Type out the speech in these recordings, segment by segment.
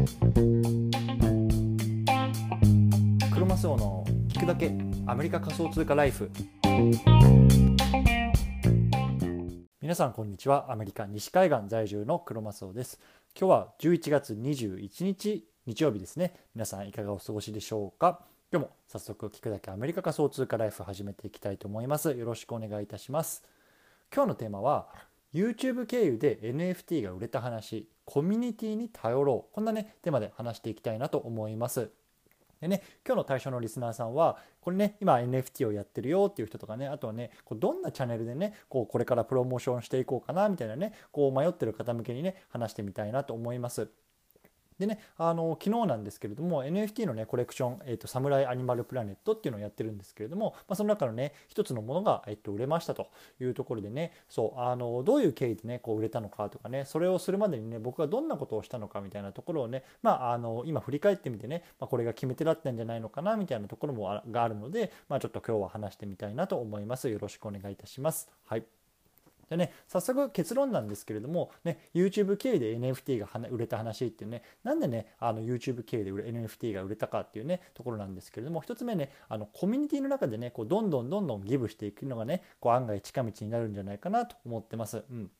クロマスオの聞くだけアメリカ仮想通貨ライフ。皆さんこんにちは。アメリカ西海岸在住のクロマスオです。今日は11月21日日曜日ですね。皆さんいかがお過ごしでしょうか？今日も早速聞くだけアメリカ仮想通貨ライフ始めていきたいと思います。よろしくお願いいたします。今日のテーマは YouTube 経由で NFT が売れた話コミュニティに頼ろうこんなねテーマで話していきたいなと思いますでね、今日の対象のリスナーさんは、これね、今 NFT をやってるよっていう人とかね、あとはね、こうどんなチャンネルでね、こうこれからプロモーションしていこうかなみたいなね、こう迷ってる方向けにね、話してみたいなと思います。でね、あの昨日なんですけれども NFT のねコレクション、えーと、サムライアニマルプラネットっていうのをやってるんですけれども、まあ、その中のね一つのものが、えーと、売れましたというところでねそうあのどういう経緯でねこう売れたのかとかねそれをするまでにね僕がどんなことをしたのかみたいなところをね、まあ、あの今振り返ってみてね、まあ、これが決め手だったんじゃないのかなみたいなところもがあるので、まあ、ちょっと今日は話してみたいなと思います。よろしくお願いいたします。はいでね、早速結論なんですけれども、ね、YouTube 経由で NFT が売れた話っていうね、なんでね、あの YouTube 経由で NFT が売れたかっていうね、ところなんですけれども、1つ目ね、あのコミュニティの中でね、こうどんどんどんどんギブしていくのがね、こう案外近道になるんじゃないかなと思ってます。うん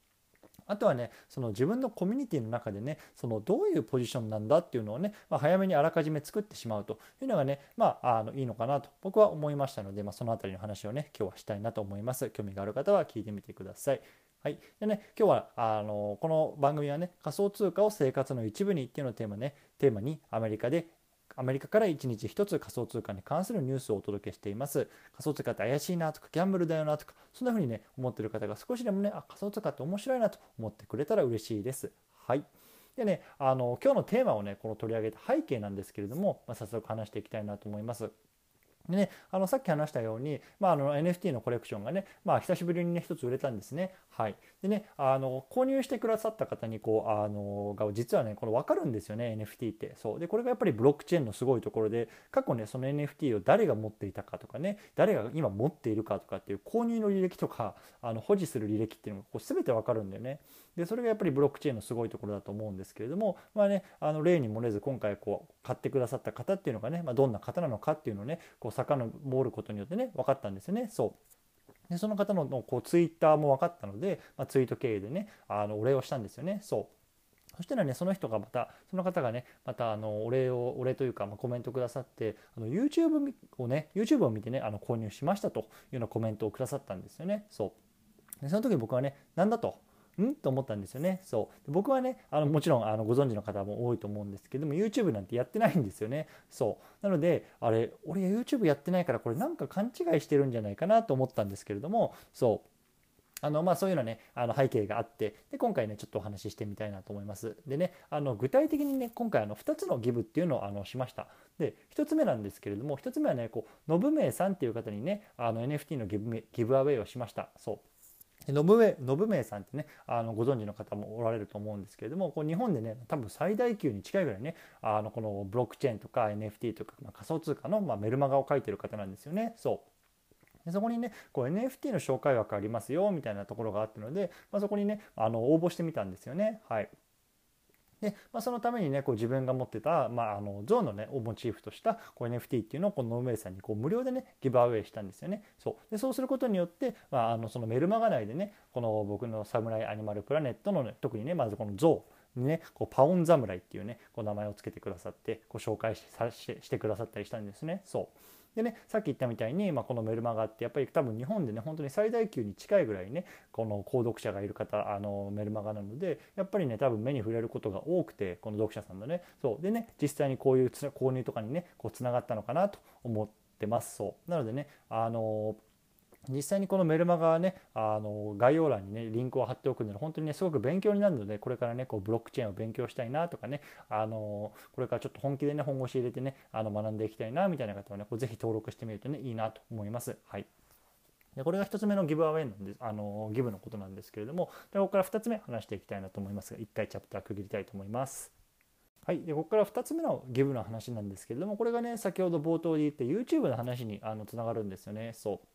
あとはねその自分のコミュニティの中でねそのどういうポジションなんだっていうのをね、まあ、早めにあらかじめ作ってしまうというのがねまああのいいのかなと僕は思いましたので、まあ、その辺りの話をね今日はしたいなと思います興味がある方は聞いてみてくださいはい。でね、今日は、あの、この番組はね、仮想通貨を生活の一部にっていうのをテーマね、テーマにアメリカでアメリカから1日1つ仮想通貨に関するニュースをお届けしています。仮想通貨って怪しいなとか、ギャンブルだよなとか、そんな風にね、思ってる方が少しでもね、あ、仮想通貨って面白いなと思ってくれたら嬉しいです。はい。でね、あの、今日のテーマをね、この取り上げた背景なんですけれども、まあ、早速話していきたいなと思います。でね、あのさっき話したように、まあ、あの NFT のコレクションがね、まあ、久しぶりにね一つ売れたんですね。はい、でねあの購入してくださった方にこうあのが実はねこれ分かるんですよね NFT って。そうでこれがやっぱりブロックチェーンのすごいところで過去ねその NFT を誰が持っていたかとかね誰が今持っているかとかっていう購入の履歴とかあの保持する履歴っていうのがこう全て分かるんだよね。でそれがやっぱりブロックチェーンのすごいところだと思うんですけれども、まあね、あの例に漏れず今回こう買ってくださった方っていうのがね、まあ、どんな方なのかっていうのをねこう遡ることによってね分かったんですよね。そうでその方のこうツイッターも分かったので、まあ、ツイート経由でねあのお礼をしたんですよね。そうそしたらね、その人がまた、その方がね、またあのお礼を、お礼というか、まあ、コメントくださって、あの YouTube をね、YouTube を見てね、あの購入しましたというようなコメントをくださったんですよね。そう。でその時僕はね、なんだと。ん？と思ったんですよね。そう僕はねあのもちろんあのご存知の方も多いと思うんですけども YouTube なんてやってないんですよね。そうなのであれ俺 YouTube やってないからこれなんか勘違いしてるんじゃないかなと思ったんですけれどもそうあのまあ、そういうのねあの背景があってで今回ねちょっとお話ししてみたいなと思います。でねあの具体的にね今回あの2つのギブっていうのをあのしました。で1つ目なんですけれども1つ目はねこうノブメイさんっていう方にねあの NFT のギブギブアウェイをしました。そう信部信明さんってねあのご存知の方もおられると思うんですけれどもこう日本でね多分最大級に近いぐらいねあのこのブロックチェーンとか NFT とか、まあ、仮想通貨の、まあ、メルマガを書いてる方なんですよね。そうでそこにねこう NFT の紹介枠ありますよみたいなところがあったので、まあ、そこにねあの応募してみたんですよね。はいで、まあ、そのためにねこう自分が持ってた、まあ、あの象のねをモチーフとしたこう NFT っていうのをこのノーメイさんにこう無料でねギブアウェイしたんですよね。そうでそうすることによって、まあ、あのそのメルマガ内でねこの僕のサムライアニマルプラネットの、ね、特にねまずこの象にねこうパオン侍っていうねこう名前を付けてくださってこう紹介しさししてくださったりしたんですね。そうでねさっき言ったみたいに、まあ、このメルマガってやっぱり多分日本でね本当に最大級に近いぐらいねこの購読者がいる方あのメルマガなのでやっぱりね多分目に触れることが多くてこの読者さんのね。そう。でね実際にこういう購入とかにねこうつながったのかなと思ってます。そう。なのでねあの実際にこのメルマガはねあの概要欄にねリンクを貼っておくので本当にねすごく勉強になるのでこれからねこうブロックチェーンを勉強したいなとかねあのこれからちょっと本気でね本腰入れてねあの学んでいきたいなみたいな方はねこうぜひ登録してみるとねいいなと思います。はいでこれが1つ目の giveaway なんですあのギブのことなんですけれどもでここから2つ目話していきたいなと思いますが1回チャプター区切りたいと思います。はい、でここから2つ目のギブの話なんですけれどもこれがね先ほど冒頭で言って YouTube の話にあのつながるんですよね。そう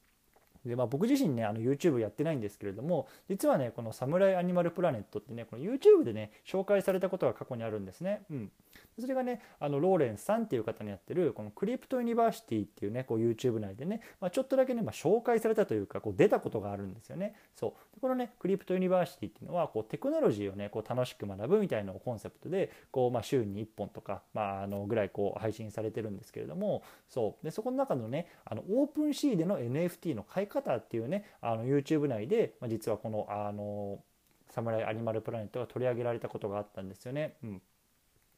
で、まあ、僕自身ねあの YouTube やってないんですけれども実はねこの「サムライアニマルプラネット」ってねこの YouTube でね紹介されたことが過去にあるんですね。うん、それがねあのローレンスさんっていう方のやってるこの Crypto University っていうねこう YouTube 内でね、まあ、ちょっとだけね、まあ、紹介されたというかこう出たことがあるんですよね。そうこのね Crypto University っていうのはこうテクノロジーをねこう楽しく学ぶみたいなコンセプトでこう、まあ、週に1本とか、まあ、あのぐらいこう配信されてるんですけれどもそうでそこの中のねあのオープンシーでの NFT の買い方っていうねあの YouTube 内で、まあ、実はこのあのサムライアニマルプラネットが取り上げられたことがあったんですよね。うん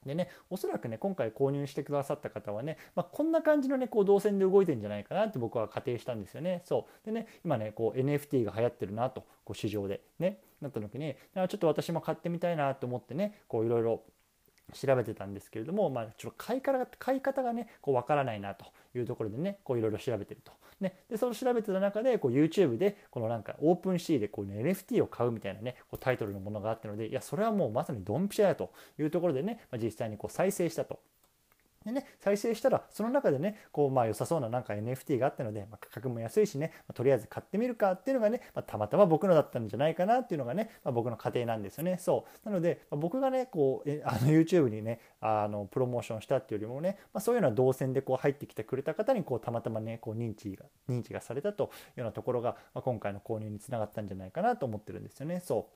でね、おそらくね、今回購入してくださった方はね、まあ、こんな感じのね、こう動線で動いてんじゃないかなって僕は仮定したんですよね。そう。でね、今ね、こう NFT が流行ってるなと、こう市場でね、なった時に、ちょっと私も買ってみたいなと思ってね、こういろいろ調べてたんですけれども、まあ、ちょっと買いから買い方がねこう分からないなというところでねいろいろ調べてると。ね、でその調べてた中でこう YouTube でこのなんかオープンシーでこう、ね、NFT を買うみたいなねこうタイトルのものがあったのでいやそれはもうまさにドンピシャやというところでね、まあ、実際にこう再生したとでね、再生したらその中でねこうまあ良さそうななんか NFT があったので、まあ、価格も安いしね、まあ、とりあえず買ってみるかっていうのがね、まあ、たまたま僕のだったんじゃないかなっていうのがね、ま僕の家庭なんですよね。そう。なので、ま僕がねこうあの YouTube にねあのプロモーションしたっていうよりもね、まそういうような動線でこう入ってきてくれた方にこうたまたまねこう認知が認知がされたというようなところが、ま今回の購入につながったんじゃないかなと思ってるんですよね。そ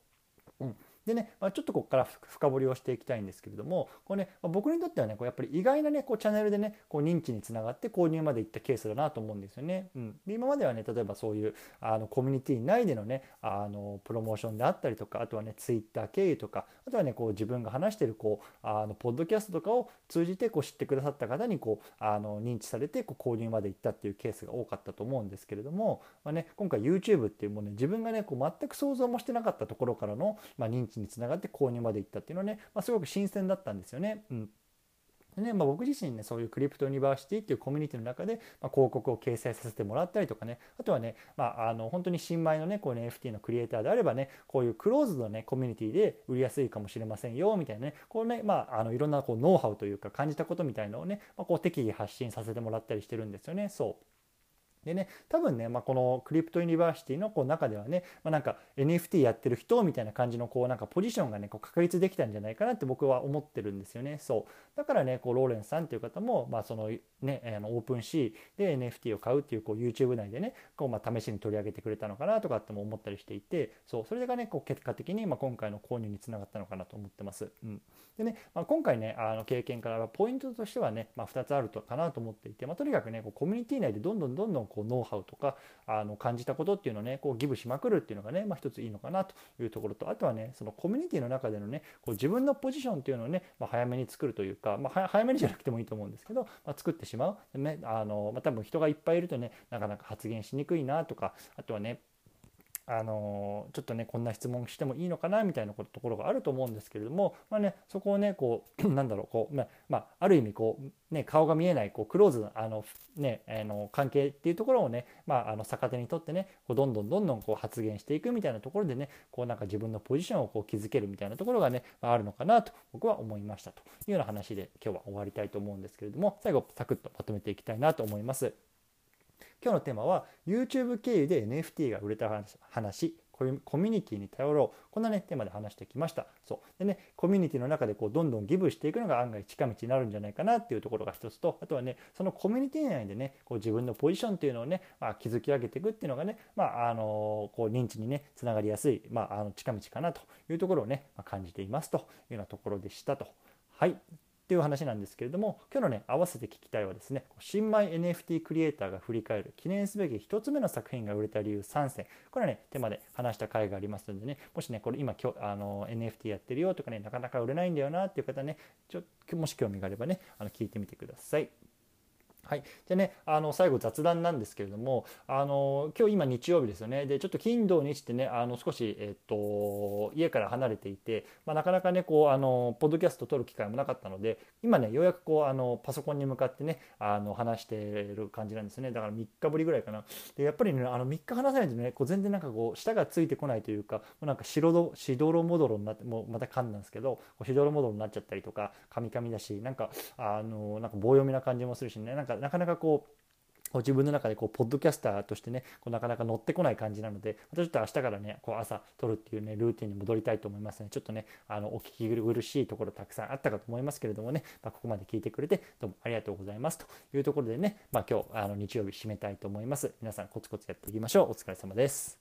う。うん。でね、まあ、ちょっとここから深掘りをしていきたいんですけれどもこれね、まあ、僕にとってはねこうやっぱり意外なねこうチャンネルでねこう認知につながって購入までいったケースだなと思うんですよね。うん、で今まではね例えばそういうあのコミュニティ内でのねあのプロモーションであったりとかあとはねツイッター経由とかあとはねこう自分が話してるこうあのポッドキャストとかを通じてこう知ってくださった方にこうあの認知されてこう購入までいったっていうケースが多かったと思うんですけれども、まあね、今回 YouTube っていうもうね自分がねこう全く想像もしてなかったところからの、まあ、認知につながって購入まで行ったっていうのはね、まあ、すごく新鮮だったんですよね。うんねまあ、僕自身ねそういう Crypto University っていうコミュニティの中で、まあ、広告を掲載させてもらったりとかねあとはね、まあ、あの本当に新米のねこう、NFT のクリエイターであればねこういうクローズドのねコミュニティで売りやすいかもしれませんよみたいなねこうねまああのいろんなこうノウハウというか感じたことみたいのをね、ま、こう適宜発信させてもらったりしてるんですよねそう。でね多分ね、まあ、この Crypto University のこう中ではね、まあ、なんか NFT やってる人みたいな感じのこうなんかポジションがねこう確立できたんじゃないかなって僕は思ってるんですよね。そう。だからねこうローレンさんっていう方も、まあ、そのねあのオープンシーで NFT を買うっていうこう YouTube 内でねこうま試しに取り上げてくれたのかなとかっても思ったりしていてそう。それがねこう結果的にま今回の購入につながったのかなと思ってます。うん、でね、まあ、今回ねあの経験からはポイントとしてはね、ま、2つあるとかなと思っていて、ま、とにかくねこうコミュニティ内でどんどんどんどんこうノウハウとかあの感じたことっていうのをねこうギブしまくるっていうのがね、まあ、一ついいのかなというところとあとはねそのコミュニティの中でのねこう自分のポジションっていうのをね、まあ、早めに作るというか、まあ、早めにじゃなくてもいいと思うんですけど、まあ、作ってしまう、ねあのまあ、多分人がいっぱいいるとねなかなか発言しにくいなとかあとはねあのちょっとねこんな質問してもいいのかなみたいなところがあると思うんですけれども、まあね、そこをねこう なんだろうこう、まあ、ある意味こう、ね、顔が見えないこうクローズあの、ね、あの関係っていうところをね、まあ、あの逆手にとってねこうどんどんどんどんこう発言していくみたいなところでねこうなんか自分のポジションをこう築けるみたいなところがね、ま、あるのかなと僕は思いましたというような話で今日は終わりたいと思うんですけれども最後サクッとまとめていきたいなと思います。今日のテーマは YouTube 経由で NFT が売れた話コミュニティに頼ろう。こんなねテーマで話してきました。そう。でねコミュニティの中でこうどんどんギブしていくのが案外近道になるんじゃないかなっていうところが一つとあとはねそのコミュニティ内でねこう自分のポジションっていうのをね、まあ、築き上げていくっていうのがね、まあ、あのこう認知にねつながりやすい、まあ、あの近道かなというところをね、まあ、感じていますというようなところでしたと。はい。っていう話なんですけれども今日のね合わせて聞きたいはですね新米 NFT クリエイターが振り返る記念すべき1つ目の作品が売れた理由3選これはね手間で話した回がありますのでねもしねこれ今今日あの NFT やってるよとかねなかなか売れないんだよなっていう方ねちょもし興味があればねあの聞いてみてください。はい、でねあの最後雑談なんですけれどもあの今日今日曜日ですよね。でちょっと金土日ってねあの少し、えっと、家から離れていて、まあ、なかなかねこうあのポッドキャスト撮る機会もなかったので今ねようやくこうあのパソコンに向かってねあの話してる感じなんですね。だから3日ぶりぐらいかな。でやっぱりねあの3日話さないとねこう全然なんかこう舌がついてこないというかもうなんかしろしどろもどろになってもうまた噛んだんですけどしどろもどろになっちゃったりとかカミカミだしなんかあのなんか棒読みな感じもするしねなんかなかなかこう自分の中でこうポッドキャスターとしてねこうなかなか乗ってこない感じなのでまたちょっと明日からねこう朝撮るっていうねルーティンに戻りたいと思いますのね。ちょっとねあのお聞き苦しいところたくさんあったかと思いますけれどもね、まあ、ここまで聞いてくれてどうもありがとうございます。というところでね、まあ、今日あの日曜日締めたいと思います。皆さんコツコツやっていきましょう。お疲れ様です。